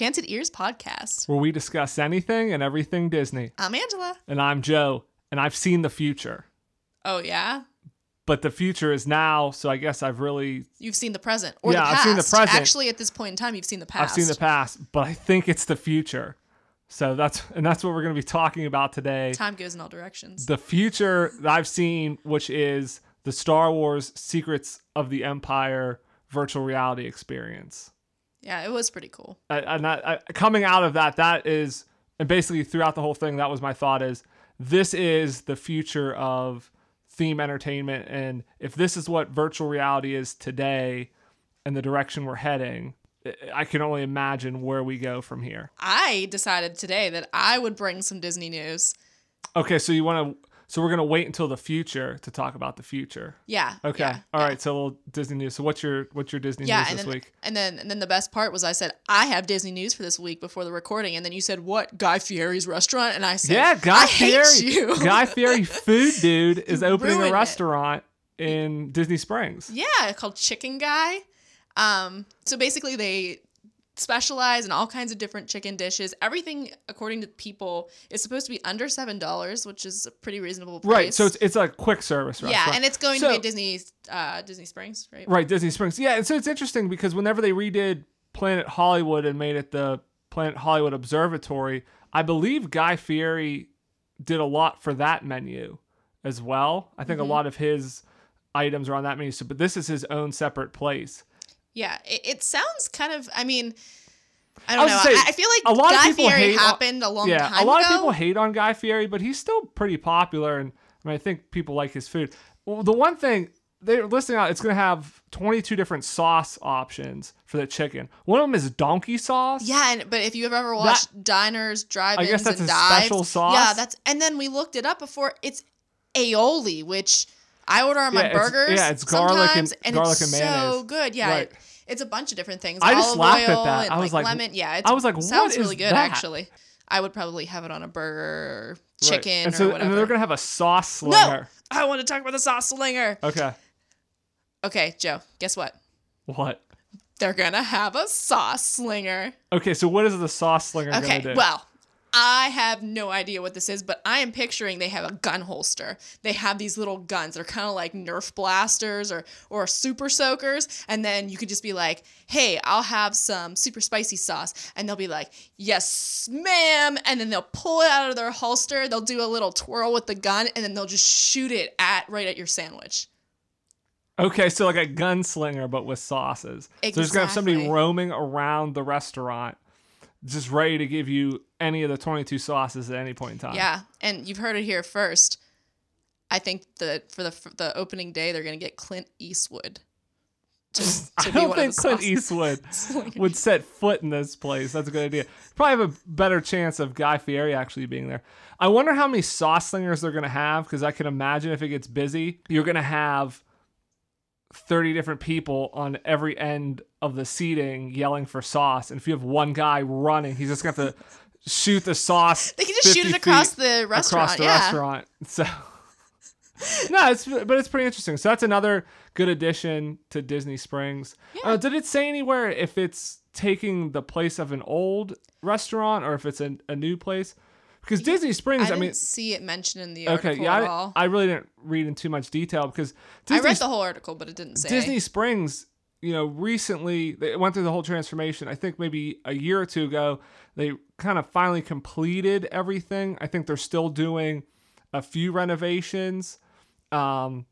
Enchanted Ears podcast. where we discuss anything and everything Disney. I'm Angela. And I'm Joe, and I've seen the future. Oh, yeah? But the future is now, so I guess I've really You've seen the present or Yeah, the I've seen the present. Actually, at this point in time, you've seen the past. I've seen the past, but I think it's the future. So that's and that's what we're going to be talking about today. Time goes in all directions. The future that I've seen, which is the Star Wars Secrets of the Empire virtual reality experience. Yeah, it was pretty cool. I- and that, I, coming out of that, that is, and basically throughout the whole thing, that was my thought: is this is the future of theme entertainment, and if this is what virtual reality is today, and the direction we're heading, I can only imagine where we go from here. I decided today that I would bring some Disney news. Okay, so you want to, so we're gonna wait until the future to talk about the future. Yeah. Okay, Yeah, all yeah. right. So little Disney news. So what's your what's your Disney Yeah, news this then, week? and then and then the best part was I said I have Disney news for this week before the recording, and then you said what Guy Fieri's restaurant, and I said Yeah, Guy I Fieri. Guy Fieri Food Dude is opening a it. restaurant in Disney Springs. Yeah, called Chicken Guy. Um, so basically, they specialize in all kinds of different chicken dishes. Everything, according to people, is supposed to be under seven dollars, which is a pretty reasonable price. Right. So it's it's a quick service restaurant. yeah, and it's going So- to be Disney, uh, Disney Springs, right? right Disney Springs. Yeah, and so it's interesting because whenever they redid Planet Hollywood and made it the Planet Hollywood Observatory, I believe Guy Fieri did a lot for that menu as well. I think Mm-hmm. a lot of his items are on that menu. So, but this is his own separate place. Yeah, it, it sounds kind of. I mean, I I don't was know. say, I, I feel like a lot of people Fieri hate on- happened a long yeah, time ago. a lot ago. of people hate on Guy Fieri, but he's still pretty popular, and I mean, I think people like his food. Well, the one thing they're listing out, it's going to have 22 different sauce options for the chicken. One of them is donkey sauce. Yeah, and, but if you've ever watched diners, drive-ins, guess that's and a dives, special sauce? Yeah, that's and then we looked it up before. It's aioli, which I order on my Yeah, it's- burgers. yeah, it's garlic and- and garlic it's and so good. Yeah, Right. it, it's a bunch of different things. I just laughed at oil that. And I was like- lemon. Yeah, it's, I was like, what sounds really good that? actually. I would probably have it on a burger, or Right. chicken, and so or whatever. and they're going to have a sauce slinger. no. I want to talk about the sauce slinger. Okay. Okay, Joe, guess what? What? They're gonna have a sauce slinger. Okay, so what is the sauce slinger Okay, to do? well, I have no idea what this is, but I am picturing they have a gun holster. They have these little guns. They're kind of like Nerf blasters or or super soakers, and then you could just be like, "Hey, I'll have some super spicy sauce," and they'll be like, "Yes, ma'am," and then they'll pull it out of their holster. They'll do a little twirl with the gun, and then they'll just shoot it at right at your sandwich. Okay, so like a gunslinger, but with sauces. Exactly. So there's gonna have somebody roaming around the restaurant, just ready to give you any of the 22 sauces at any point in time. Yeah, and you've heard it here first. I think that for the for the opening day, they're gonna get Clint Eastwood. To, to I don't think Clint Eastwood would set foot in this place. That's a good idea. Probably have a better chance of Guy Fieri actually being there. I wonder how many sauce slingers they're gonna have because I can imagine if it gets busy, you're gonna have 30 different people on every end of the seating yelling for sauce. And if you have one guy running, he's just have to shoot the sauce. They can just shoot it across the restaurant. across the yeah. restaurant. So no, it's but it's pretty interesting. So that's another good addition to Disney Springs. Uh, did it say anywhere if it's taking the place of an old restaurant or if it's a, a new place? Because Disney Springs, I, didn't mean, see it mentioned in the okay, article yeah, at all. I, I really didn't read in too much detail because I read the whole article, but it didn't say. Disney Springs, you know, recently they went through the whole transformation. I think maybe a year or two ago, they kind of finally completed everything. I think they're still doing a few renovations. Um,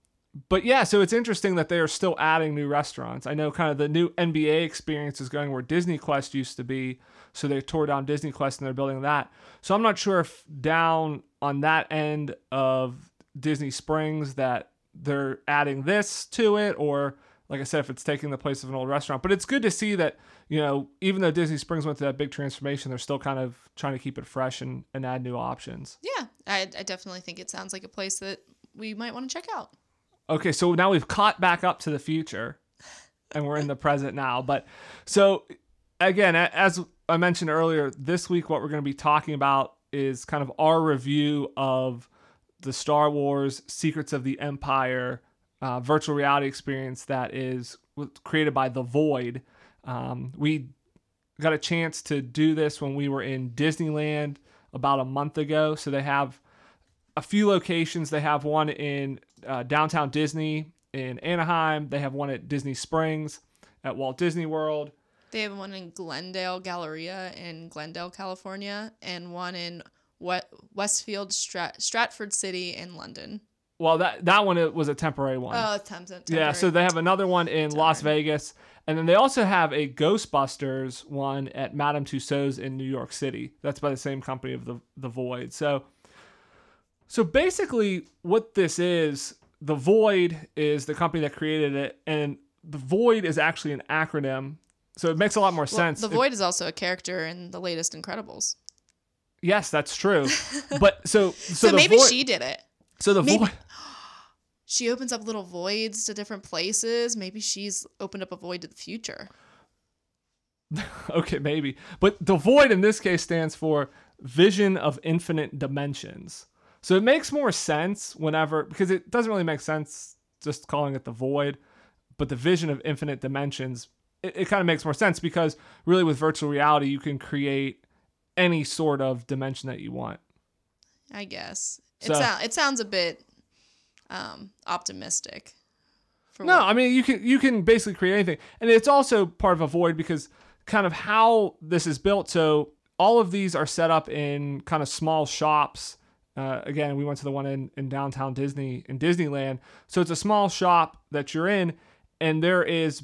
but yeah, so it's interesting that they are still adding new restaurants. I know kind of the new NBA experience is going where Disney Quest used to be. So they tore down Disney Quest and they're building that. So I'm not sure if down on that end of Disney Springs that they're adding this to it or like I said, if it's taking the place of an old restaurant. But it's good to see that, you know, even though Disney Springs went through that big transformation, they're still kind of trying to keep it fresh and, and add new options. yeah, I, I definitely think it sounds like a place that we might want to check out. Okay, so now we've caught back up to the future and we're in the present now. But so again, as I mentioned earlier, this week what we're going to be talking about is kind of our review of the Star Wars Secrets of the Empire uh, virtual reality experience that is created by The Void. Um, we got a chance to do this when we were in Disneyland about a month ago. So they have a few locations. They have one in uh, downtown Disney in Anaheim. They have one at Disney Springs at Walt Disney World. They have one in Glendale Galleria in Glendale, California, and one in Westfield Strat- Stratford City in London. Well, that that one was a temporary one. Oh, temporary. Yeah, so they have another one in Las Vegas, and then they also have a Ghostbusters one at Madame Tussauds in New York City. That's by the same company of the the Void. So, so basically, what this is, the Void is the company that created it, and the Void is actually an acronym. So it makes a lot more well, sense. The Void is also a character in the latest Incredibles. Yes, that's true. But so so, so maybe void, she did it. So the maybe, void. She opens up little voids to different places. Maybe she's opened up a void to the future. okay, maybe. But the void in this case stands for vision of infinite dimensions. So it makes more sense whenever because it doesn't really make sense just calling it the void, but the vision of infinite dimensions it, it kind of makes more sense because really with virtual reality you can create any sort of dimension that you want. I guess. So- it, sound, it sounds a bit um, optimistic. For No, what- I mean you can you can basically create anything, and it's also part of a void because kind of how this is built. So all of these are set up in kind of small shops. Uh, again, we went to the one in, in downtown Disney in Disneyland. So it's a small shop that you're in, and there is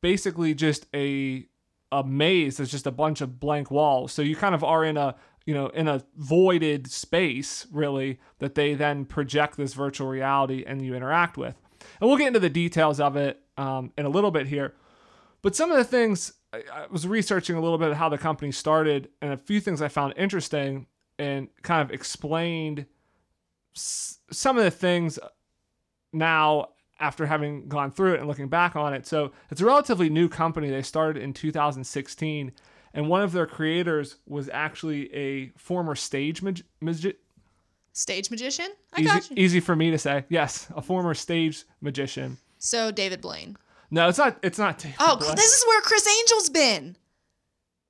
basically just a a maze. There's just a bunch of blank walls. So you kind of are in a you know in a voided space really that they then project this virtual reality and you interact with. And we'll get into the details of it um, in a little bit here. But some of the things I, was researching a little bit how the company started, and a few things I found interesting and kind of explained s- some of the things now after having gone through it and looking back on it. So it's a relatively new company. They started in 2016, and one of their creators was actually a former stage mag- magi- Stage magician? I easy, got you. easy for me to say. Yes, a former stage magician. So David Blaine. No, it's not. It's not. David Oh, Blaine. this is where Criss Angel's been.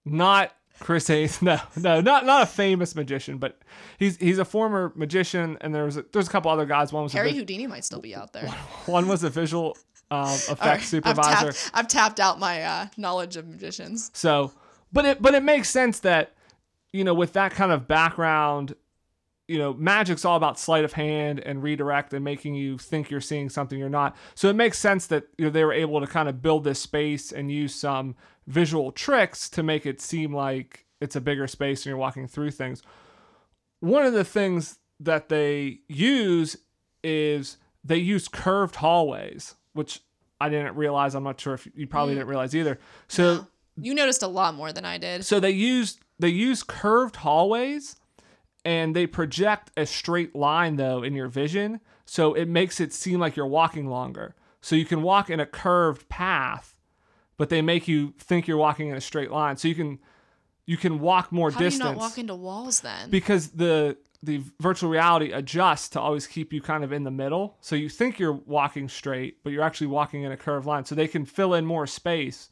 not Chris Hayes. No, no, not not a famous magician, but he's he's a former magician. And there's a, there's a couple other guys. One was Harry vi- Houdini might still be out there. one was a visual um, effects right, supervisor. I've tapped, I've tapped out my uh, knowledge of magicians. So, but it but it makes sense that you know with that kind of background, you know, magic's all about sleight of hand and redirect and making you think you're seeing something you're not. So it makes sense that you know they were able to kind of build this space and use some visual tricks to make it seem like it's a bigger space and you're walking through things. One of the things that they use is they use curved hallways, which I didn't realize. I'm not sure if you probably mm. didn't realize either. So. You noticed a lot more than I did. so they use they use curved hallways and they project a straight line though in your vision, so it makes it seem like you're walking longer. So you can walk in a curved path, but they make you think you're walking in a straight line. So you can you can walk more How distance do you not walk into walls then? because the the virtual reality adjusts to always keep you kind of in the middle. So you think you're walking straight, but you're actually walking in a curved line. So they can fill in more space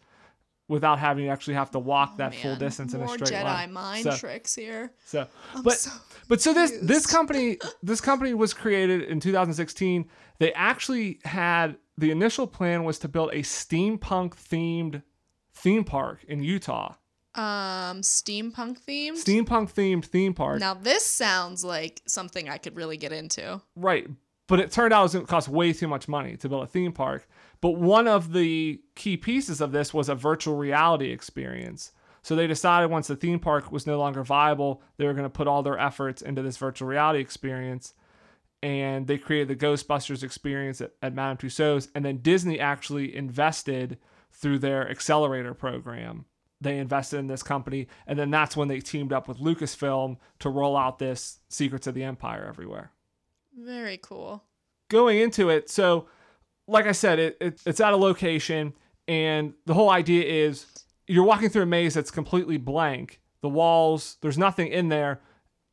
without having to actually have to walk that full Man, distance in a more straight Jedi line. mind So- tricks here. So, but so but so this this company this company was created in 2016. They actually had the initial plan was to build a steampunk themed theme park in Utah. Um, steampunk themed. Steampunk themed theme park. Now this sounds like something I could really get into. Right. But it turned out it was going to cost way too much money to build a theme park. But one of the key pieces of this was a virtual reality experience. So they decided once the theme park was no longer viable, they were going to put all their efforts into this virtual reality experience. And they created the Ghostbusters experience at, at Madame Tussauds. And then Disney actually invested through their accelerator program. They invested in this company. And then that's when they teamed up with Lucasfilm to roll out this Secrets of the Empire everywhere Very cool. going into it, so like I said, it, it it's at a location, and the whole idea is you're walking through a maze that's completely blank. The walls, there's nothing in there,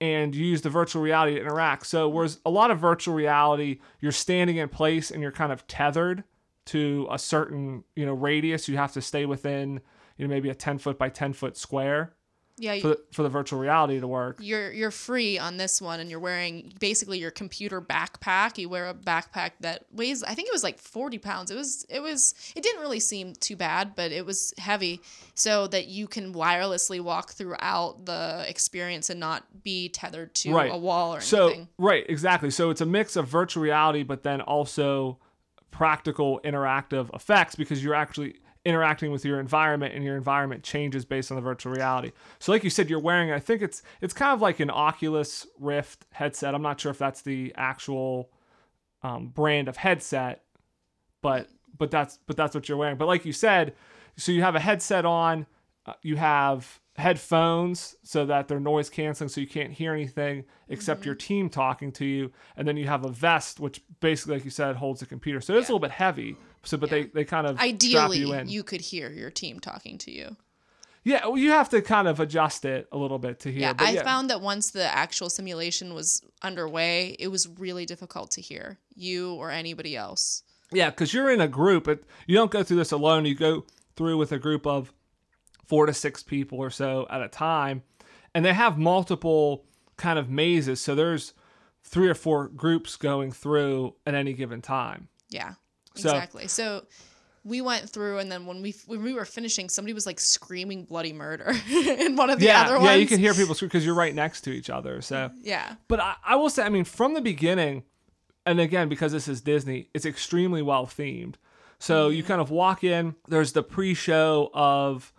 and you use the virtual reality to interact. So whereas a lot of virtual reality, you're standing in place and you're kind of tethered to a certain you know radius. You have to stay within you know maybe a 10 foot by 10 foot square Yeah, for the, for the virtual reality to work. you're you're free on this one and you're wearing basically your computer backpack you wear a backpack that weighs i think it was like 40 pounds it was it was it didn't really seem too bad but it was heavy so that you can wirelessly walk throughout the experience and not be tethered to Right. a wall or So anything right, exactly. So it's a mix of virtual reality, but then also practical interactive effects because you're actually interacting with your environment and your environment changes based on the virtual reality. So like you said you're wearing I think it's it's kind of like an Oculus Rift headset. I'm not sure if that's the actual um, brand of headset, but but that's but that's what you're wearing. But like you said, so you have a headset on, uh, you have headphones so that they're noise canceling so you can't hear anything except your team talking to you and then you have a vest which basically like you said holds the computer so it's a little bit heavy so but they they kind of ideally you in you could hear your team talking to you yeah well, you have to kind of adjust it a little bit to hear yeah but i yeah. found that once the actual simulation was underway it was really difficult to hear you or anybody else Yeah, because you're in a group. It, you don't go through this alone. You go through with a group of four to six people or so at a time, and they have multiple kind of mazes. So there's three or four groups going through at any given time. Yeah, So- exactly. So we went through, and then when we when we were finishing, somebody was like screaming bloody murder in one of the yeah, other ones. yeah, you can hear people scream because you're right next to each other. So, Yeah, but I, I will say, I mean, from the beginning, and again because this is Disney, it's extremely well themed. So mm-hmm. you kind of walk in. There's the pre-show of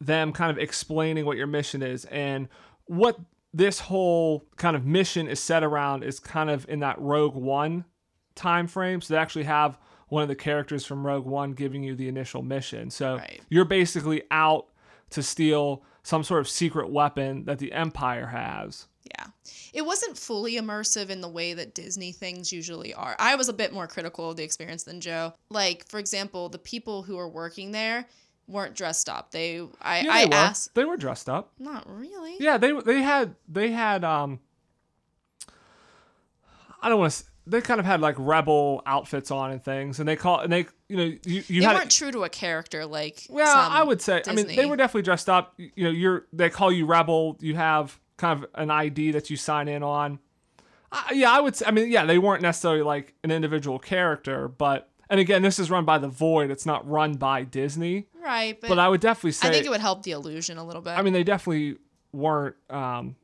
them kind of explaining what your mission is and what this whole kind of mission is set around is kind of in that Rogue One time frame. So they actually have one of the characters from Rogue One giving you the initial mission. So Right. you're basically out to steal some sort of secret weapon that the Empire has. yeah. It wasn't fully immersive in the way that Disney things usually are. I was a bit more critical of the experience than Joe. Like, for example, the people who were working there weren't dressed up. They, I, Yeah, I were. asked, They were dressed up. not really. Yeah, they they had they had um I don't want to they kind of had like rebel outfits on and things and they call and they you know you you They weren't true to a character like. well I would say I mean they were definitely dressed up you know you're they call you rebel you have kind of an ID that you sign in on uh, yeah I would say I mean yeah they weren't necessarily like an individual character but and again this is run by the Void it's not run by Disney right, but, but I would definitely say I think it would help the illusion a little bit. I mean, they definitely weren't. Um,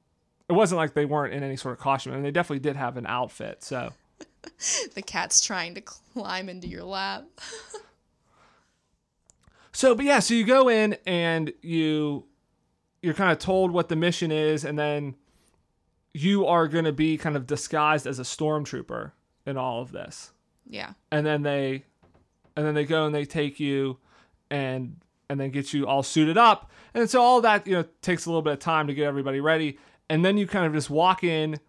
it wasn't like they weren't in any sort of costume. I mean, they definitely did have an outfit. So the cat's trying to climb into your lap. So, but yeah, so you go in and you you're kind of told what the mission is, and then you are going to be kind of disguised as a stormtrooper in all of this. Yeah. And then they and then they go and they take you and and then get you all suited up. And so all that, you know, takes a little bit of time to get everybody ready. And then you kind of just walk in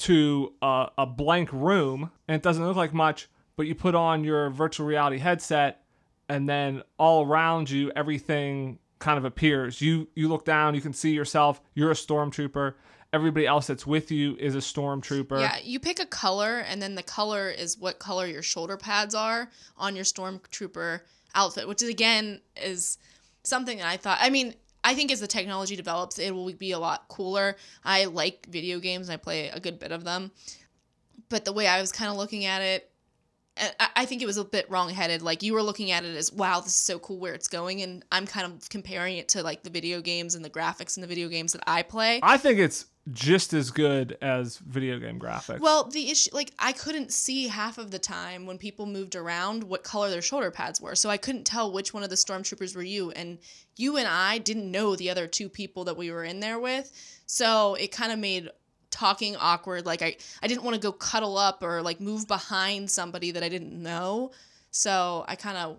to a, a blank room and it doesn't look like much, but you put on your virtual reality headset and then all around you everything kind of appears. You you look down, you can see yourself, you're a stormtrooper. Everybody else that's with you is a stormtrooper. Yeah, you pick a color, and then the color is what color your shoulder pads are on your stormtrooper outfit, which is again is something that I thought. I mean, I think as the technology develops, it will be a lot cooler. I like video games, and I play a good bit of them. But the way I was kind of looking at it, I- think it was a bit wrong-headed. Like you were looking at it as, "Wow, this is so cool where it's going," and I'm kind of comparing it to like the video games and the graphics in the video games that I play. I think it's just as good as video game graphics. Well, the issue, like, I couldn't see half of the time when people moved around what color their shoulder pads were. So I couldn't tell which one of the stormtroopers were you. And you and I didn't know the other two people that we were in there with. So it kind of made talking awkward. Like, I, I didn't want to go cuddle up or, like, move behind somebody that I didn't know. So I kind of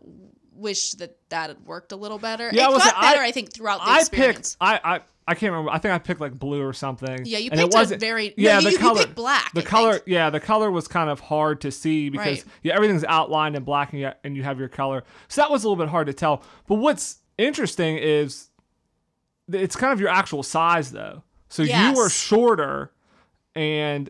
wish that that had worked a little better. Yeah, it was- got better, I- I, think, throughout the I experience. picked I, I I can't remember. I think I picked like blue or something. Yeah, you and it a very- no, yeah. you- the you color, picked black, The I color, think. yeah, the color was kind of hard to see because Right. yeah, everything's outlined in black and you, and you have your color. So that was a little bit hard to tell. But what's interesting is it's kind of your actual size though. So you were shorter, and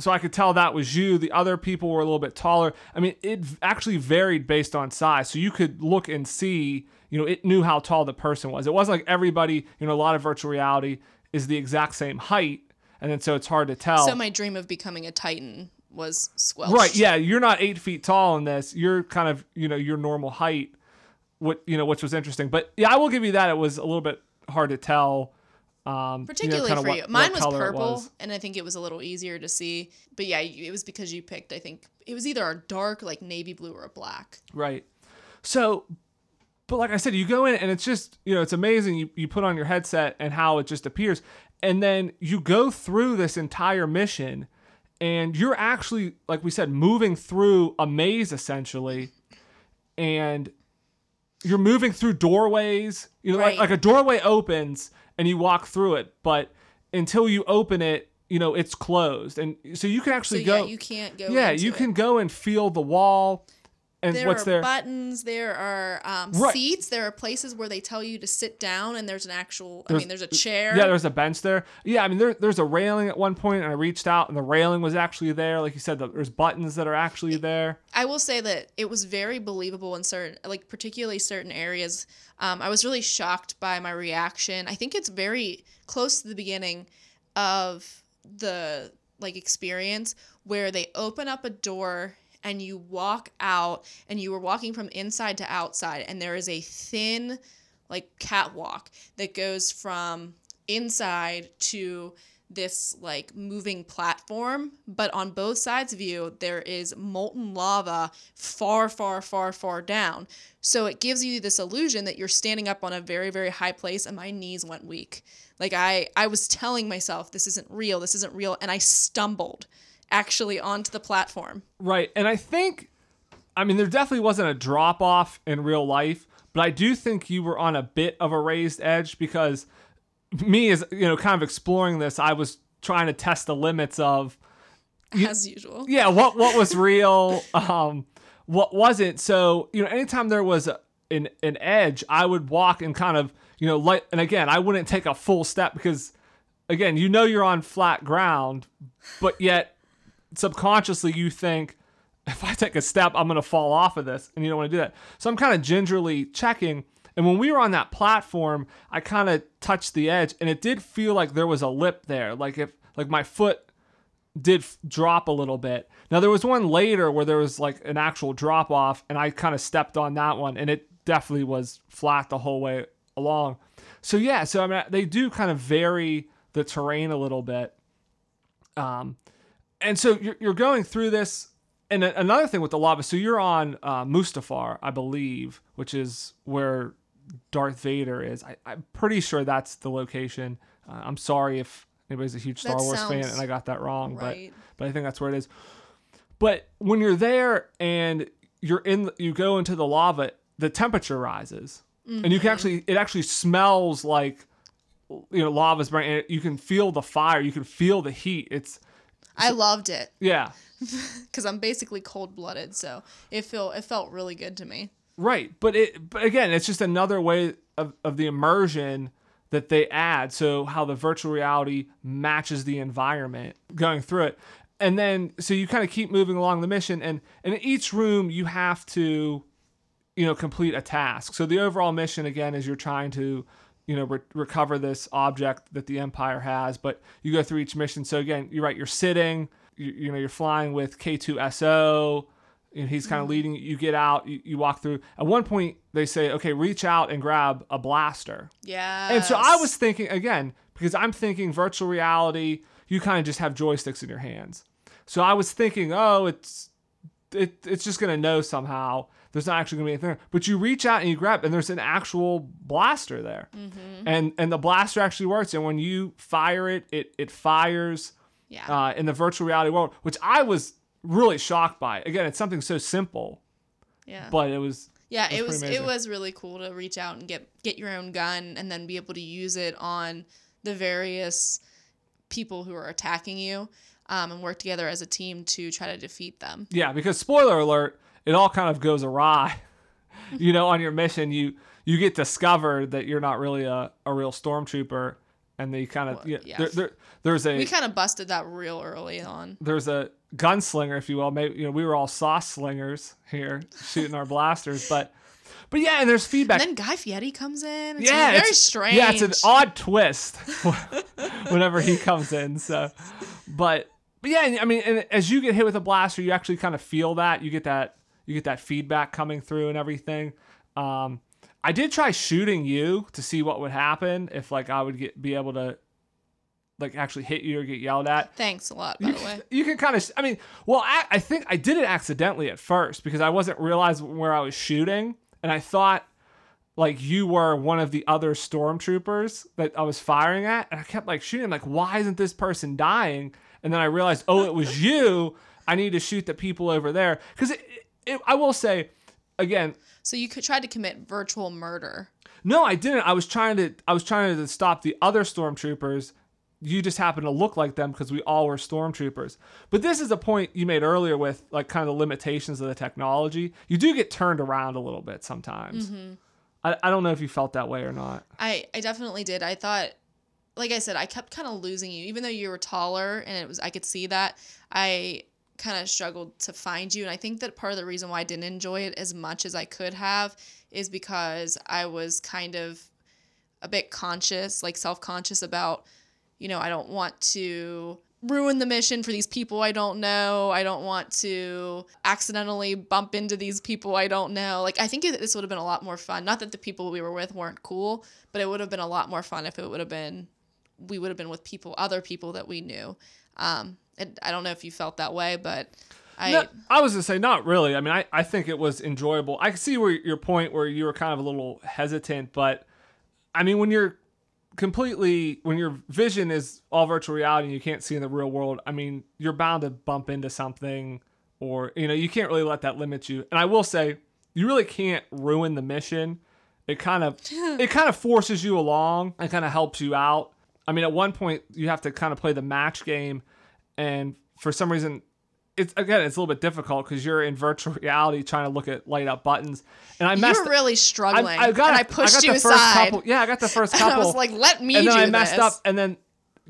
so I could tell that was you. The other people were a little bit taller. I mean, it actually varied based on size. So you could look and see, you know, it knew how tall the person was. It wasn't like everybody, you know, a lot of virtual reality is the exact same height. And then so it's hard to tell. So my dream of becoming a Titan was squelched. Right. Yeah. You're not eight feet tall in this. You're kind of, you know, your normal height, what, you know, which was interesting. But yeah, I will give you that. It was a little bit hard to tell. Um, Particularly you know, for kinda you. what- Mine what was purple, was. and I think it was a little easier to see. But yeah, it was because you picked, I think, it was either a dark, like navy blue, or a black. Right. So, but like I said, you go in and it's just, you know, it's amazing. You, you put on your headset and how it just appears. And then you go through this entire mission and you're actually, like we said, moving through a maze essentially. And you're moving through doorways. You know, Right. like, like a doorway opens and you walk through it. But until you open it, you know, it's closed. And so you can So actually yeah, go. you can't go. yeah, you it. can go and feel the wall and There what's are there. buttons. There are um, Right. seats. There are places where they tell you to sit down, and there's an actual. I mean, there's a chair. Yeah, there's a bench there. Yeah, I mean, there, there's a railing at one point, and I reached out, and the railing was actually there. Like you said, the, there's buttons that are actually there. I will say that it was very believable in certain, like particularly certain areas. Um, I was really shocked by my reaction. I think it's very close to the beginning of the like experience where they open up a door and you walk out and you were walking from inside to outside and there is a thin like catwalk that goes from inside to this like moving platform. But on both sides of you there is molten lava far far far far down. So it gives you this illusion that you're standing up on a very very high place and my knees went weak. Like i i was telling myself this isn't real. This isn't real. And i stumbled actually onto the platform Right. And I think, I mean, there definitely wasn't a drop off in real life, but I do think you were on a bit of a raised edge because me, as you know, kind of exploring this, I was trying to test the limits of as usual yeah what what was real um what wasn't so you know anytime there was a, an an edge i would walk and kind of you know like and again i wouldn't take a full step because again you know you're on flat ground but yet subconsciously you think if i take a step i'm going to fall off of this and you don't want to do that so i'm kind of gingerly checking and when we were on that platform i kind of touched the edge and it did feel like there was a lip there like if like my foot did f- drop a little bit. Now there was one later where there was like an actual drop off, and I kind of stepped on that one, and it definitely was flat the whole way along. So yeah, so I mean they do kind of vary the terrain a little bit. Um, and so you're you're going through this, and another thing with the lava. So you're on uh, Mustafar, I believe, which is where Darth Vader is. I, I'm pretty sure that's the location. Uh, I'm sorry if anybody's a huge Star That Wars fan and I got that wrong, right. but but I think that's where it is. But when you're there and you're in, you go into the lava, the temperature rises, and you can actually, it actually smells like, you know, lava's burning. You can feel the fire, you can feel the heat. It's i loved it yeah, because i'm basically cold-blooded so it felt it felt really good to me right. But it, but again, it's just another way of of the immersion that they add. So how the virtual reality matches the environment going through it. And then so you kind of keep moving along the mission and, and in each room you have to you know complete a task. So the overall mission again is you're trying to you know re- recover this object that the empire has, but you go through each mission. So again, you're right, you're sitting, you, you know, you're flying with K-2SO and he's kind of mm-hmm. leading you get out you, you walk through at one point they say okay reach out and grab a blaster yeah and so I was thinking again, because I'm thinking virtual reality, you kind of just have joysticks in your hands. So I was thinking, oh, it's it, it's just gonna know somehow. There's not actually gonna be anything there. But you reach out and you grab, and there's an actual blaster there, and and the blaster actually works. And when you fire it, it it fires yeah uh, in the virtual reality world, which I was really shocked by. Again, it's something so simple, yeah but it was Yeah, That's it was it was really cool to reach out and get get your own gun and then be able to use it on the various people who are attacking you um, and work together as a team to try to defeat them. Yeah, because spoiler alert, it all kind of goes awry. you know, on your mission, you you get discovered that you're not really a, a real stormtrooper, and they kind of Well, yeah, yeah. There, there, there's a We kind of busted that real early on. there's a gunslinger, if you will. Maybe you know we were all sauce slingers here shooting our blasters, but but yeah, and there's feedback. And then Guy Fieri comes in. It's yeah, very it's- strange. Yeah, it's an odd twist whenever he comes in. So, but but yeah, I mean, and as you get hit with a blaster, you actually kind of feel that. You get that you get that feedback coming through and everything. Um, I did try shooting you to see what would happen if like I would get be able to like actually hit you or get yelled at. Thanks a lot, by the way. You can kind of, I mean, well, I, I think I did it accidentally at first because I wasn't realizing where I was shooting, and I thought like you were one of the other stormtroopers that I was firing at, and I kept like shooting, like, why isn't this person dying? And then I realized, oh, it was you. I need to shoot the people over there because it, it, I will say, again, So you could try to commit virtual murder. no, I didn't. I was trying to I was trying to stop the other stormtroopers. You just happen to look like them because we all were stormtroopers. But this is a point you made earlier with like kind of the limitations of the technology. You do get turned around a little bit sometimes. Mm-hmm. I, I don't know if you felt that way or not. I, I definitely did. I thought, like I said, I kept kind of losing you, even though you were taller and it was I could see that. I kind of struggled to find you, and I think that part of the reason why I didn't enjoy it as much as I could have is because I was kind of a bit conscious, like self conscious about, you know, I don't want to ruin the mission for these people I don't know. I don't want to accidentally bump into these people I don't know. Like, I think this would have been a lot more fun. Not that the people we were with weren't cool, but it would have been a lot more fun if it would have been, we would have been with people, other people that we knew. Um, and I don't know if you felt that way, but I, No, I was gonna say not really. I mean, I, I think it was enjoyable. I can see where your point where you were kind of a little hesitant, but I mean, when you're completely when your vision is all virtual reality and you can't see in the real world, I mean, you're bound to bump into something, or you know, you can't really let that limit you. And I will say, you really can't ruin the mission. It kind of it kind of forces you along and kind of helps you out. I mean, at one point you have to kind of play the match game, and for some reason it's again it's a little bit difficult because you're in virtual reality trying to look at light up buttons and i messed you messed were really struggling. I got and a- I pushed got you the first aside. couple yeah i got the first couple and I was like, let me and do then i messed this. up and then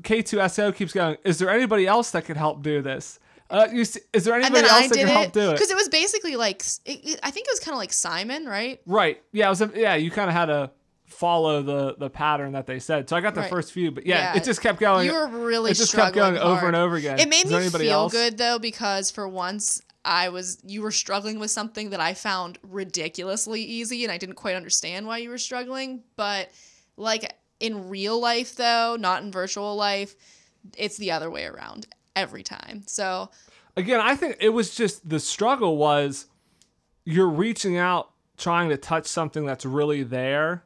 K-2SO keeps going is there anybody else that could help do this uh, you see, is there anybody else I that can help do it because it was basically like it, it- I think it was kind of like Simon, right? right yeah it was a, yeah you kind of had to follow the the pattern that they said so i got the Right. first few but yeah, Yeah. it just kept going You were really it just kept going over and over again It made Is me feel else? good though because for once I was you were struggling with something that I found ridiculously easy and I didn't quite understand why you were struggling, but like in real life though, not in virtual life, it's the other way around every time. So, again, I think it was just the struggle was you're reaching out trying to touch something that's really there,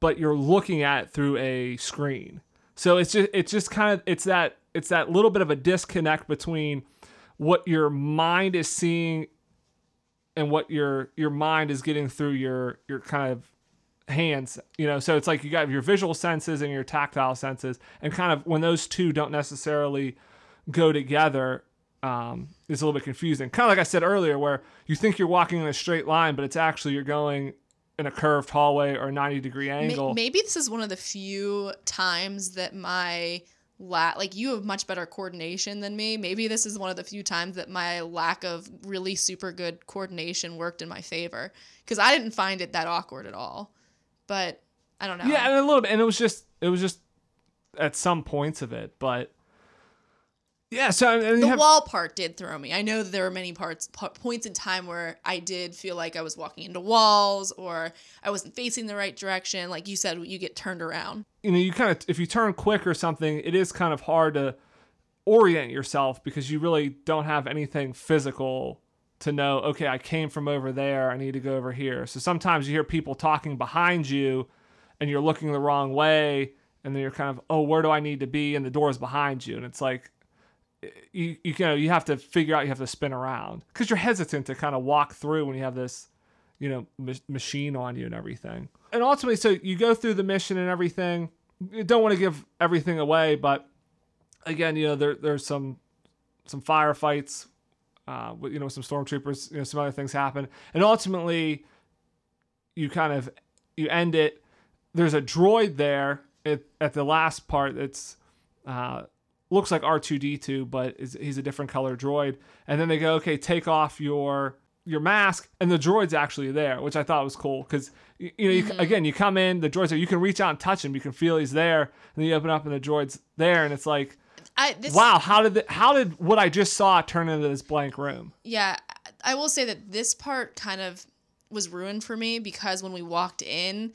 but you're looking at it through a screen. So it's just it's just kind of it's that it's that little bit of a disconnect between what your mind is seeing and what your your mind is getting through your your kind of hands you know so it's like you got your visual senses and your tactile senses and kind of when those two don't necessarily go together um, it's a little bit confusing kind of like i said earlier where you think you're walking in a straight line but it's actually you're going in a curved hallway or a 90 degree angle maybe this is one of the few times that my la- like you have much better coordination than me. Maybe this is one of the few times that my lack of really super good coordination worked in my favor because I didn't find it that awkward at all. But I don't know. yeah and a little bit and it was just it was just at some points of it but yeah so and you the have, wall part did throw me. I know that there were many parts po- points in time where I did feel like I was walking into walls or I wasn't facing the right direction. Like you said, you get turned around. you know you kind of if you turn quick or something it is kind of hard to orient yourself because you really don't have anything physical to know okay i came from over there i need to go over here so sometimes you hear people talking behind you and you're looking the wrong way and then you're kind of oh where do i need to be and the door is behind you and it's like you you know you have to figure out you have to spin around. Because you're hesitant to kind of walk through when you have this you know ma- machine on you and everything. And ultimately so you go through the mission and everything. You don't want to give everything away but again you know there there's some some firefights uh with, you know some stormtroopers you know some other things happen. And ultimately you kind of you end it. There's a droid there it, at the last part, it's uh, looks like R2-D2, but is, he's a different color droid. And then they go, okay, take off your your mask, and the droid's actually there, which I thought was cool because you, you, know, you, Mm-hmm. again, you come in, the droid's there, you can reach out and touch him, you can feel he's there, and then you open up and the droid's there, and it's like, I this wow, how did the, how did what I just saw turn into this blank room? Yeah, I will say that this part kind of was ruined for me because when we walked in,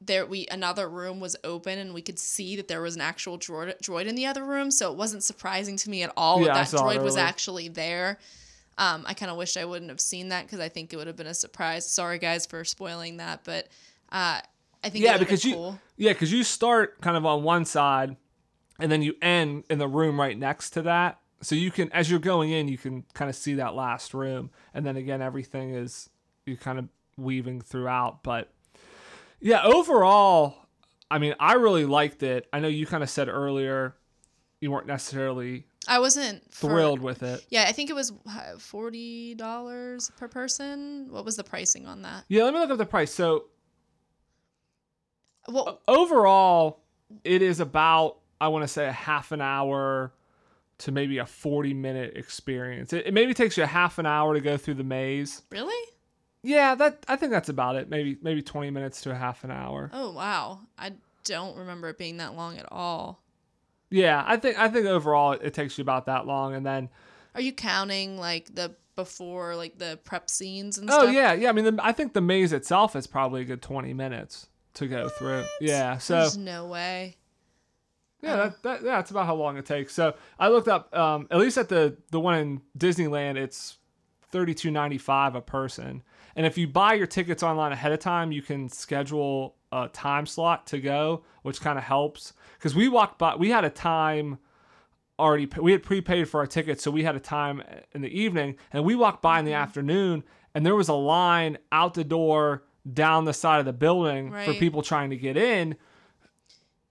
there we another room was open and we could see that there was an actual droid, droid in the other room, so it wasn't surprising to me at all Yeah, that that droid was actually there. Um, I kind of wish I wouldn't have seen that because I think it would have been a surprise. Sorry guys for spoiling that, but uh, I think Yeah, because you cool. yeah, because you start kind of on one side, and then you end in the room right next to that. So you can, as you're going in, you can kind of see that last room, and then again, everything is you kind of weaving throughout. But yeah, overall, I mean, I really liked it. I know you kind of said earlier you weren't necessarily I wasn't for- thrilled with it. Yeah, I think it was forty dollars per person. What was the pricing on that? Yeah, let me look up the price. So Well, overall, it is about I want to say a half an hour to maybe a 40 minute experience. It, it maybe takes you a half an hour to go through the maze. really? Yeah, that I think that's about it. Maybe maybe 20 minutes to a half an hour. Oh wow, I don't remember it being that long at all. Yeah, I think I think overall it, takes you about that long and then Are you counting like the before, like the prep scenes and Oh stuff? Oh yeah, yeah, I mean the, I think the maze itself is probably a good 20 minutes to go through. Yeah, so There's no way. Yeah, that, that yeah, that's about how long it takes. So I looked up, um, at least at the the one in Disneyland, it's thirty two ninety five a person. And if you buy your tickets online ahead of time, you can schedule a time slot to go, which kind of helps. Because we walked by, we had a time already, we had prepaid for our tickets, so we had a time in the evening, and we walked by in the mm-hmm. afternoon, and there was a line out the door down the side of the building for people trying to get in.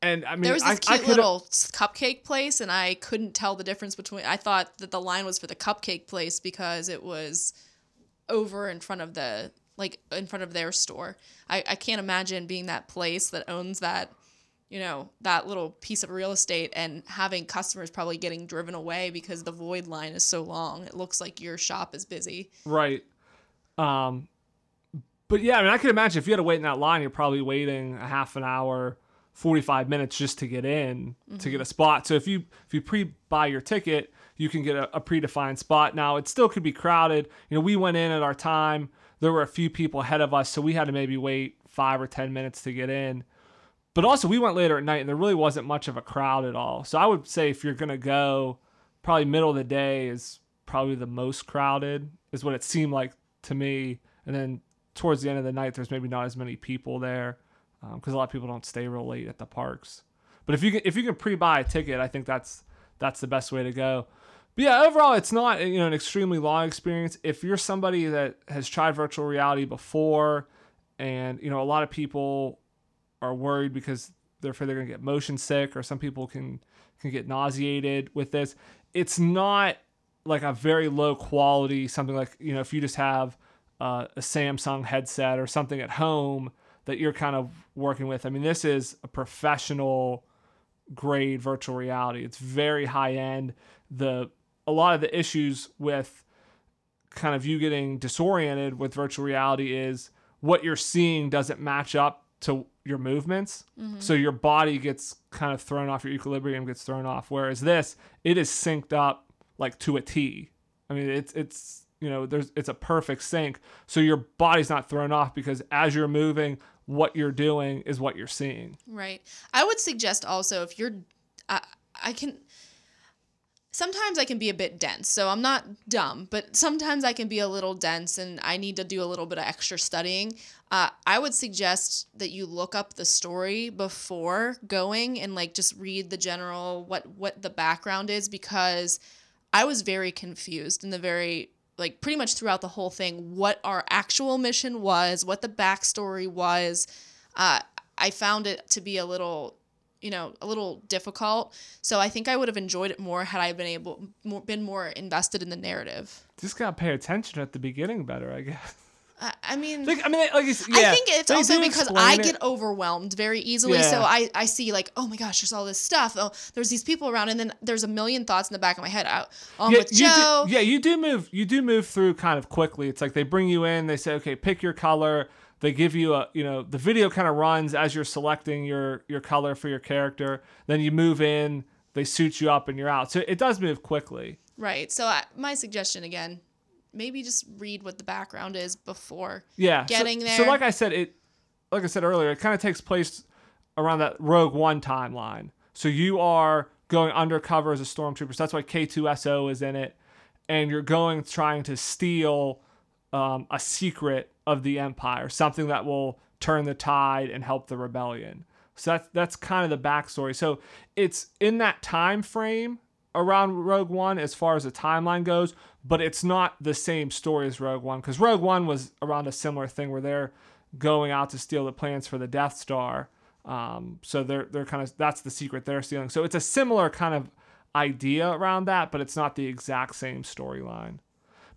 And I mean, There was this I cute could've- little cupcake place, and I couldn't tell the difference between. I thought that the line was for the cupcake place because it was over in front of the like in front of their store. I, I can't imagine being that place that owns that, you know, that little piece of real estate and having customers probably getting driven away because the void line is so long. It looks like your shop is busy. Right. Um, but yeah, I mean, I can imagine if you had to wait in that line, you're probably waiting a half an hour, 45 minutes just to get in to get a spot. So if you if you pre-buy your ticket, you can get a, a predefined spot. Now it still could be crowded. You know, we went in at our time. There were a few people ahead of us, so we had to maybe wait five or ten minutes to get in. But also, we went later at night, and there really wasn't much of a crowd at all. So I would say if you're gonna go, probably middle of the day is probably the most crowded, is what it seemed like to me. And then towards the end of the night, there's maybe not as many people there um, because a lot of people don't stay real late at the parks. But if you can, if you can pre-buy a ticket, I think that's that's the best way to go. But yeah, overall, it's not you know an extremely long experience. If you're somebody that has tried virtual reality before, and you know a lot of people are worried because they're afraid they're gonna get motion sick, or some people can can get nauseated with this. It's not like a very low quality something like you know if you just have uh, a Samsung headset or something at home that you're kind of working with. I mean, this is a professional grade virtual reality. It's very high end. The a lot of the issues with kind of you getting disoriented with virtual reality is what you're seeing doesn't match up to your movements. Mm-hmm. So your body gets kind of thrown off, your equilibrium gets thrown off. Whereas this, it is synced up like to a T. I mean, it's it's you know, there's it's a perfect sync. So your body's not thrown off because as you're moving, what you're doing is what you're seeing. Right. I would suggest also if you're, I, I can. Sometimes I can be a bit dense, so I'm not dumb, but sometimes I can be a little dense and I need to do a little bit of extra studying. Uh, I would suggest that you look up the story before going and like just read the general what what the background is because I was very confused in the very like pretty much throughout the whole thing what our actual mission was, what the backstory was. Uh, I found it to be a little, you know, a little difficult. So I think I would have enjoyed it more had I been able, more, been more invested in the narrative. Just gotta pay attention at the beginning better, I guess. I, I mean, Like I mean, like yeah, I think it's also because I it. get overwhelmed very easily. So I, I see like, oh my gosh, there's all this stuff. Oh, there's these people around, and then there's a million thoughts in the back of my head. Out on yeah, with you Joe. Do, yeah, you do move. You do move through kind of quickly. It's like they bring you in. They say, okay, pick your color. They give you a, you know, the video kind of runs as you're selecting your your color for your character. Then you move in. They suit you up, and you're out. So it does move quickly. Right. So I, my suggestion again, maybe just read what the background is before. Yeah. Getting So, there. So like I said, it, like I said earlier, it kind of takes place around that Rogue One timeline. So you are going undercover as a stormtrooper. So that's why K-2SO is in it, and you're going trying to steal um, a secret of the Empire, something that will turn the tide and help the rebellion. So that's that's kind of the backstory. So it's in that time frame around Rogue One as far as the timeline goes, but it's not the same story as Rogue One because Rogue One was around a similar thing where they're going out to steal the plans for the Death Star. Um, so they're they're kind of that's the secret they're stealing. So it's a similar kind of idea around that, but it's not the exact same storyline.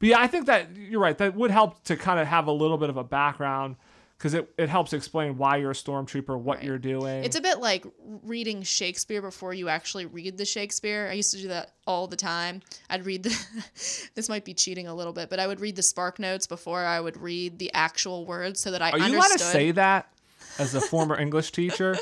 But yeah, I think that you're right. That would help to kind of have a little bit of a background because it, it helps explain why you're a stormtrooper, what Right. you're doing. It's a bit like reading Shakespeare before you actually read the Shakespeare. I used to do that all the time. I'd read the this might be cheating a little bit, but I would read the spark notes before I would read the actual words so that I Are you understood. allowed to say that as a former English teacher?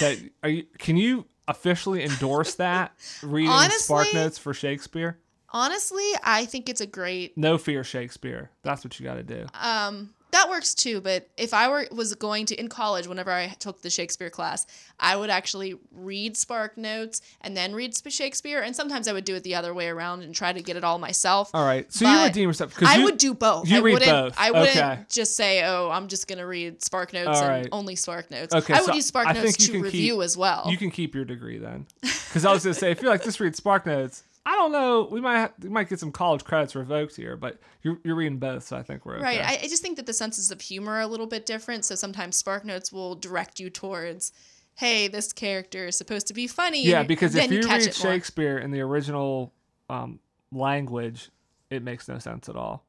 That are you? Can you officially endorse that reading Spark Notes for Shakespeare? Honestly, I think it's a great No fear, Shakespeare. That's what you got to do. um that works too, but if I were was going to in college whenever I took the Shakespeare class, I would actually read Spark Notes and then read Shakespeare and sometimes I would do it the other way around and try to get it all myself. All right. So you redeem yourself because I you, would do both. you I read wouldn't, both. I wouldn't Okay. just say, "Oh, I'm just gonna read Spark Notes All and right. only Spark Notes." Okay, I would so use Spark I Notes you to review keep- as well. You can keep your degree then. Because I was gonna say, if you're like, just read Spark Notes. I don't know. We might have, we might get some college credits revoked here, but you're, you're reading both, so I think we're okay. Right. I, I just think that the senses of humor are a little bit different. So sometimes Spark Notes will direct you towards, hey, this character is supposed to be funny. yeah, because if you catch read it more. Shakespeare in the original um, language, it makes no sense at all.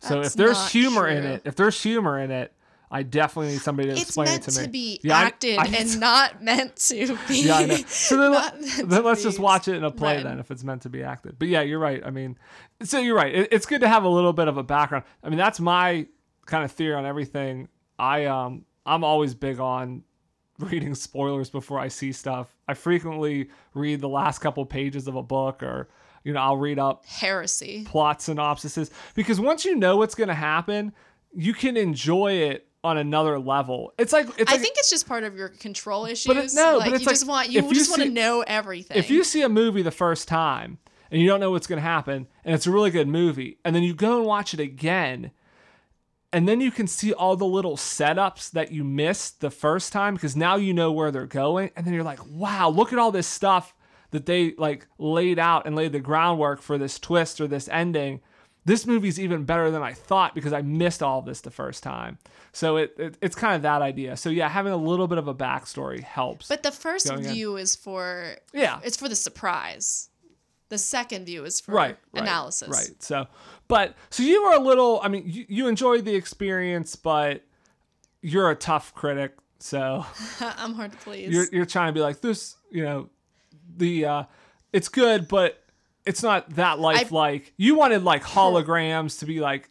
So That's if there's humor in it, if there's humor in it, I definitely need somebody to it's explain it to me. It's meant to be Yeah, acted I- and not meant to be. Yeah, I know. So then, not then let's just watch it in a play then if it's meant to be acted. But yeah, you're right. I mean, so you're right. It, it's good to have a little bit of a background. I mean, that's my kind of theory on everything. I um I'm always big on reading spoilers before I see stuff. I frequently read the last couple pages of a book or you know, I'll read up Heresy. plot synopsises because once you know what's going to happen, you can enjoy it on another level. It's like it's I like think it's just part of your control issues. But it- no, like but it's you like, just want you you just want to know everything. if you see a movie the first time and you don't know what's going to happen and it's a really good movie and then you go and watch it again and then you can see all the little setups that you missed the first time because now you know where they're going and then you're like wow look at all this stuff that they like laid out and laid the groundwork for this twist or this ending this movie's even better than I thought because I missed all of this the first time. So it, it it's kind of that idea. So yeah, having a little bit of a backstory helps. but the first Going in. view is for yeah, it's for the surprise. The second view is for right, right, analysis. Right. So, but so you were a little. I mean, you, you enjoyed the experience, but you're a tough critic. So I'm hard to please. you're you're trying to be like this. You know, the uh, it's good, but it's not that lifelike. you wanted like holograms to be like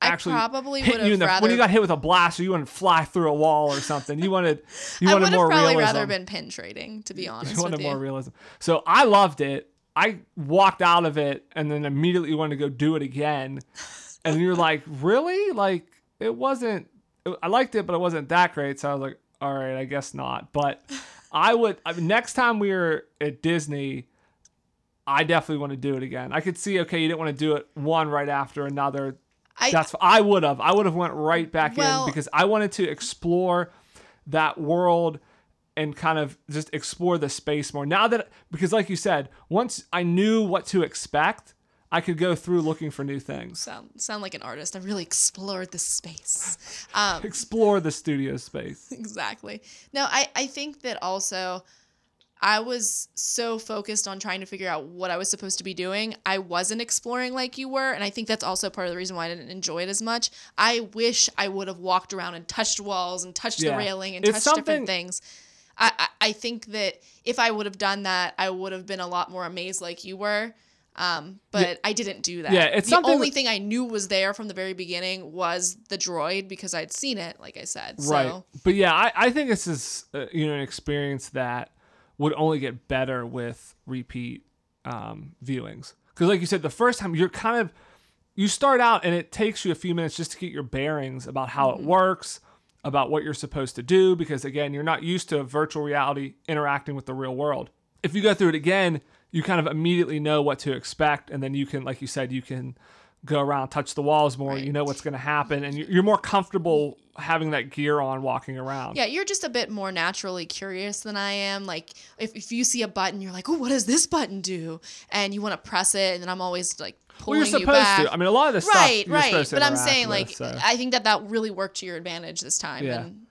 I actually probably hit would you in the rather. when you got hit with a blaster. You wanted to fly through a wall or something. You wanted you I wanted would have more probably realism. rather been pin trading, to be honest you wanted with you. more realism. So I loved it. I walked out of it and then immediately wanted to go do it again. And you're like, really? Like it wasn't. I liked it, but it wasn't that great. So I was like, all right, I guess not. But I would I mean, next time we were at Disney. I definitely want to do it again. I could see, okay, you didn't want to do it one right after another. I, That's I would have. I would have went right back Well- in because I wanted to explore that world and kind of just explore the space more. Now that because like you said, once I knew what to expect, I could go through looking for new things. sound sound like an artist. I really explored the space. Um, Explore the studio space. exactly. No, I I think that also I was so focused on trying to figure out what I was supposed to be doing. I wasn't exploring like you were. And I think that's also part of the reason why I didn't enjoy it as much. I wish I would have walked around and touched walls and touched Yeah. the railing and It's touched something- different things. I, I, think that if I would have done that, I would have been a lot more amazed like you were. Um, but I didn't do that. Yeah, it's the only that- thing I knew was there from the very beginning was the droid because I'd seen it, like I said. Right. So But yeah, I, I think this is uh, you know an experience that would only get better with repeat um, viewings. Because like you said, the first time you're kind of you start out and it takes you a few minutes just to get your bearings about how Mm-hmm. it works, about what you're supposed to do. Because again, you're not used to virtual reality interacting with the real world. If you go through it again, you kind of immediately know what to expect, and then you can, like you said, you can go around, touch the walls more. You know what's going to happen, and you- you're more comfortable having that gear on, walking around. Yeah, you're just a bit more naturally curious than I am. Like if, if you see a button, you're like, oh, what does this button do? And you want to press it, and then I'm always like Well, pulling you're you supposed back. to. I mean, a lot of this right, stuff you're right. supposed But I'm saying with, like so. I think that that really worked to your advantage this time, Yeah. and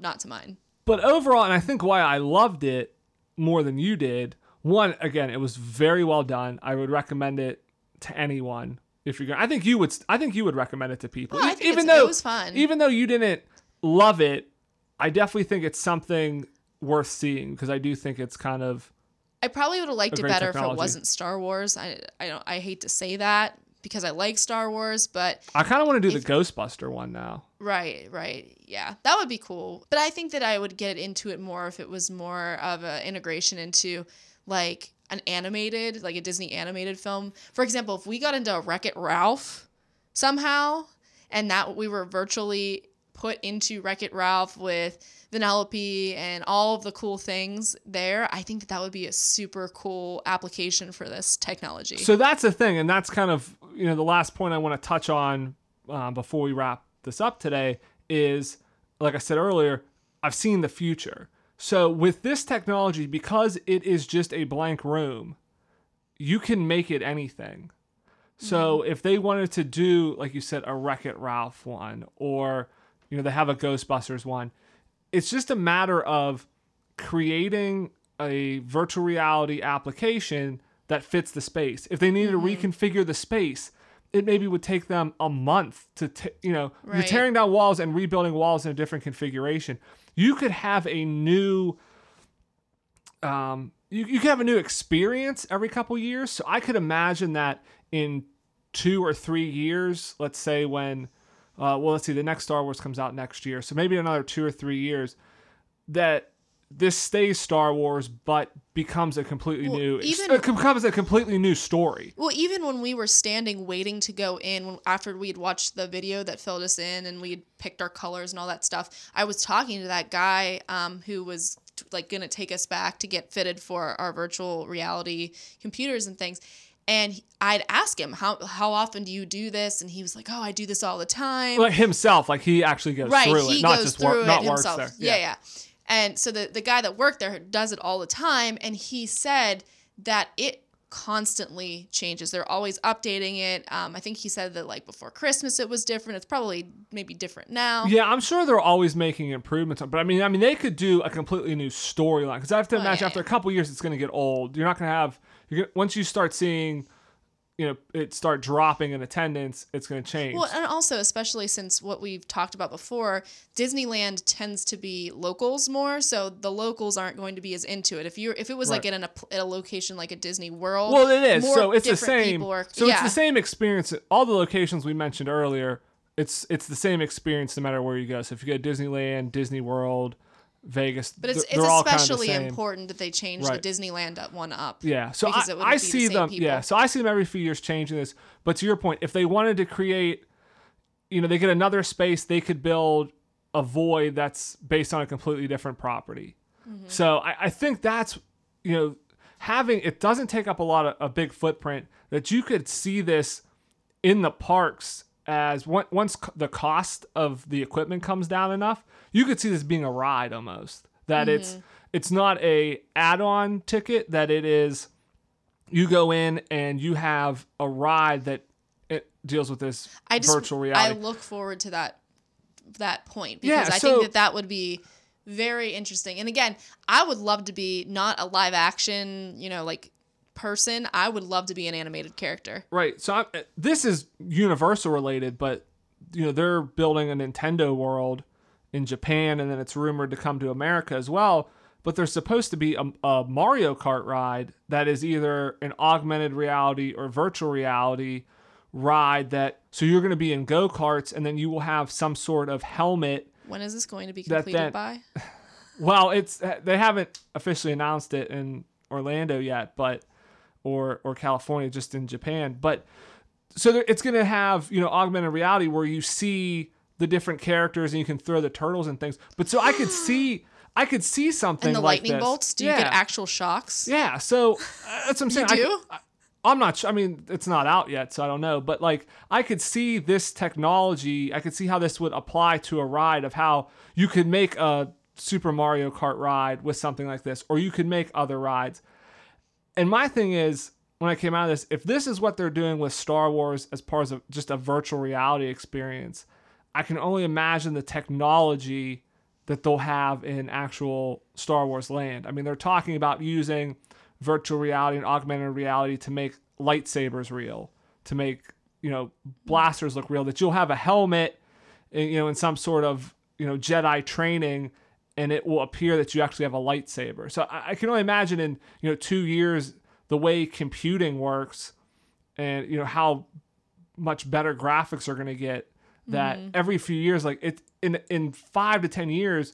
not to mine. but overall, and I think why I loved it more than you did. One, again, it was very well done. I would recommend it to anyone if you're going. I think you would. I think you would recommend it to people, Well, I think even it's- it though was fun. Even though you didn't love it, I definitely think it's something worth seeing because I do think it's kind of I probably would have liked it better if it wasn't Star Wars. I I don't I hate to say that because I like Star Wars, but I kind of want to do the Ghostbuster one now. Right, right. Yeah. That would be cool. But I think that I would get into it more if it was more of an integration into like an animated, like a Disney animated film. For example, if we got into Wreck It Ralph somehow and that we were virtually put into Wreck It Ralph with Vanellope and all of the cool things there, I think that that would be a super cool application for this technology. So that's the thing, and that's kind of you know the last point I want to touch on uh, before we wrap this up today is, like I said earlier, I've seen the future. So with this technology, because it is just a blank room, you can make it anything. So mm-hmm. if they wanted to do, like you said, a Wreck It Ralph one, or you know they have a Ghostbusters one, it's just a matter of creating a virtual reality application that fits the space. If they needed to mm-hmm. reconfigure the space, it maybe would take them a month to, t- you know, you're tearing down walls and rebuilding walls in a different configuration. You could have a new, um, you, you could have a new experience every couple years. So I could imagine that in two or three years, let's say when, uh, well, let's see, the next Star Wars comes out next year. So maybe another two or three years that this stays Star Wars, but becomes a completely Well, new, even- it becomes a completely new story. Well, even when we were standing waiting to go in, when, after we'd watched the video that filled us in and we'd picked our colors and all that stuff, I was talking to that guy um, who was t- like going to take us back to get fitted for our virtual reality computers and things. And I'd ask him, how, how often do you do this? And he was like, oh, I do this all the time. Like himself, like he actually goes right through it, not just it not himself works there. yeah. yeah and so the the guy that worked there does it all the time and he said that it constantly changes they're always updating it um, i think he said that like before christmas it was different it's probably maybe different now Yeah, I'm sure they're always making improvements. But I mean, I mean, they could do a completely new storyline because I have to Oh, imagine yeah, after yeah. a couple years, it's going to get old. You're not going to have you're gonna, once you start seeing, you know, it start dropping in attendance, it's going to change. Well, and also, especially since what we've talked about before, Disneyland tends to be locals more, so the locals aren't going to be as into it. If you if it was like Right. in a, at a location like a Disney World, Well, it is. more So it's the same. are- so yeah. it's the same experience. All the locations we mentioned earlier, it's it's the same experience no matter where you go. So if you go to Disneyland, Disney World, Vegas, But it's, they're, it's all kind of especially the same. important that they change Right. the Disneyland up- one up. Yeah, so I, I the see same them. people. Yeah, so I see them every few years changing this. But to your point, if they wanted to create, you know, they get another space, they could build a void that's based on a completely different property. Mm-hmm. So I, I think that's you know having it doesn't take up a lot of a big footprint that you could see this in the parks as on- once the cost of the equipment comes down enough, you could see this being a ride almost. That it's Mm-hmm. it's not a add-on ticket. That it is you go in and you have a ride that it deals with this I just virtual reality. I look forward to that that point Yeah, because I so- think that that would be very interesting. And again, I would love to be not a live action, you know, like person. I would love to be an animated character. Right. So I, this is Universal related, but you know they're building a Nintendo world in Japan, and then it's rumored to come to America as well. But there's supposed to be a, a Mario Kart ride that is either an augmented reality or virtual reality ride. That so you're going to be in go karts, and then you will have some sort of helmet. When is this going to be completed then- by? Well, it's they haven't officially announced it in Orlando yet, but or or California, just in Japan. But so there, it's going to have you know augmented reality where you see the different characters and you can throw the turtles and things. But so I could see I could see something And the like lightning this. bolts? Do yeah. you get actual shocks? Yeah, so uh, that's what I'm saying. I do? could- I, I'm not. sure. I mean, it's not out yet, so I don't know. But like, I could see this technology. I could see how this would apply to a ride of how you could make a Super Mario Kart ride with something like this, or you could make other rides. And my thing is, when I came out of this, if this is what they're doing with Star Wars as part of just a virtual reality experience, I can only imagine the technology that they'll have in actual Star Wars land. I mean, they're talking about using virtual reality and augmented reality to make lightsabers real, to make, you know, blasters look real, that you'll have a helmet, eh, you know, in some sort of, you know, Jedi training and it will appear that you actually have a lightsaber. So I, I can only imagine in, you know, 2 years the way computing works and you know how much better graphics are going to get that Mm-hmm. every few years like it in in 5 to 10 years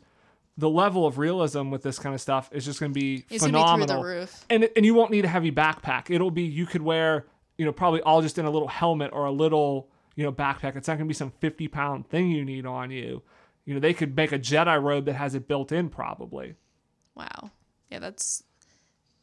the level of realism with this kind of stuff is just going to be It's be phenomenal the roof. and and you won't need a heavy backpack it'll be you could wear you know probably all just in a little helmet or a little you know backpack it's not going to be some 50 pound thing you need on you you know they could make a jedi robe that has it built in probably Wow. Yeah, that's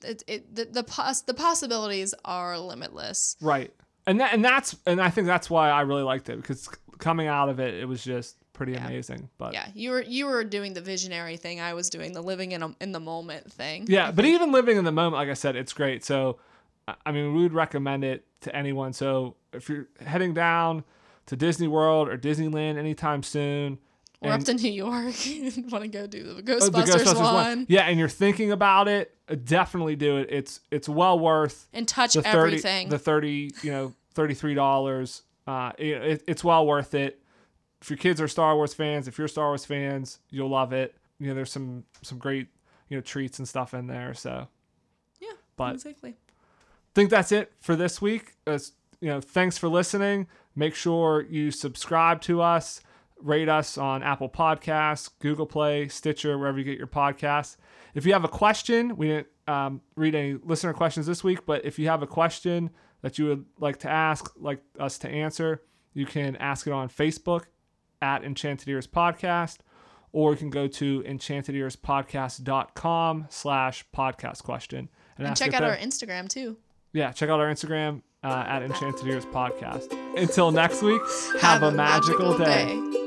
it. it the the, pos- the possibilities are limitless. Right. And that and that's and I think that's why I really liked it because coming out of it it was just pretty amazing. But Yeah, you were you were doing the visionary thing. I was doing the living in a, in the moment thing. yeah, but even living in the moment, like I said, it's great. So I- I mean, we would recommend it to anyone. So if you're heading down to Disney World or Disneyland anytime soon, We're up to New York. Want to go do the Oh, Ghostbusters, the one. Yeah, and you're thinking about it, uh, definitely do it. It's it's well worth and touch the 30 everything. the 30 you know 33 dollars. Uh it, it- it's well worth it. If your kids are star wars fans if you're star wars fans you'll love it. You know there's some some great you know treats and stuff in there so. Yeah, but- exactly. think that's it for this week. As, you know thanks for listening. Make sure you subscribe to us rate us on apple podcasts google play stitcher wherever you get your podcasts if you have a question we didn't um, read any listener questions this week but if you have a question that you would like to ask like us to answer you can ask it on facebook at enchanted ears podcast or you can go to enchantedearspodcast.com slash podcast question And ask check out our Instagram too. yeah, check out our Instagram uh, at Enchanted Ears Podcast. Until next week, have, a magical, day.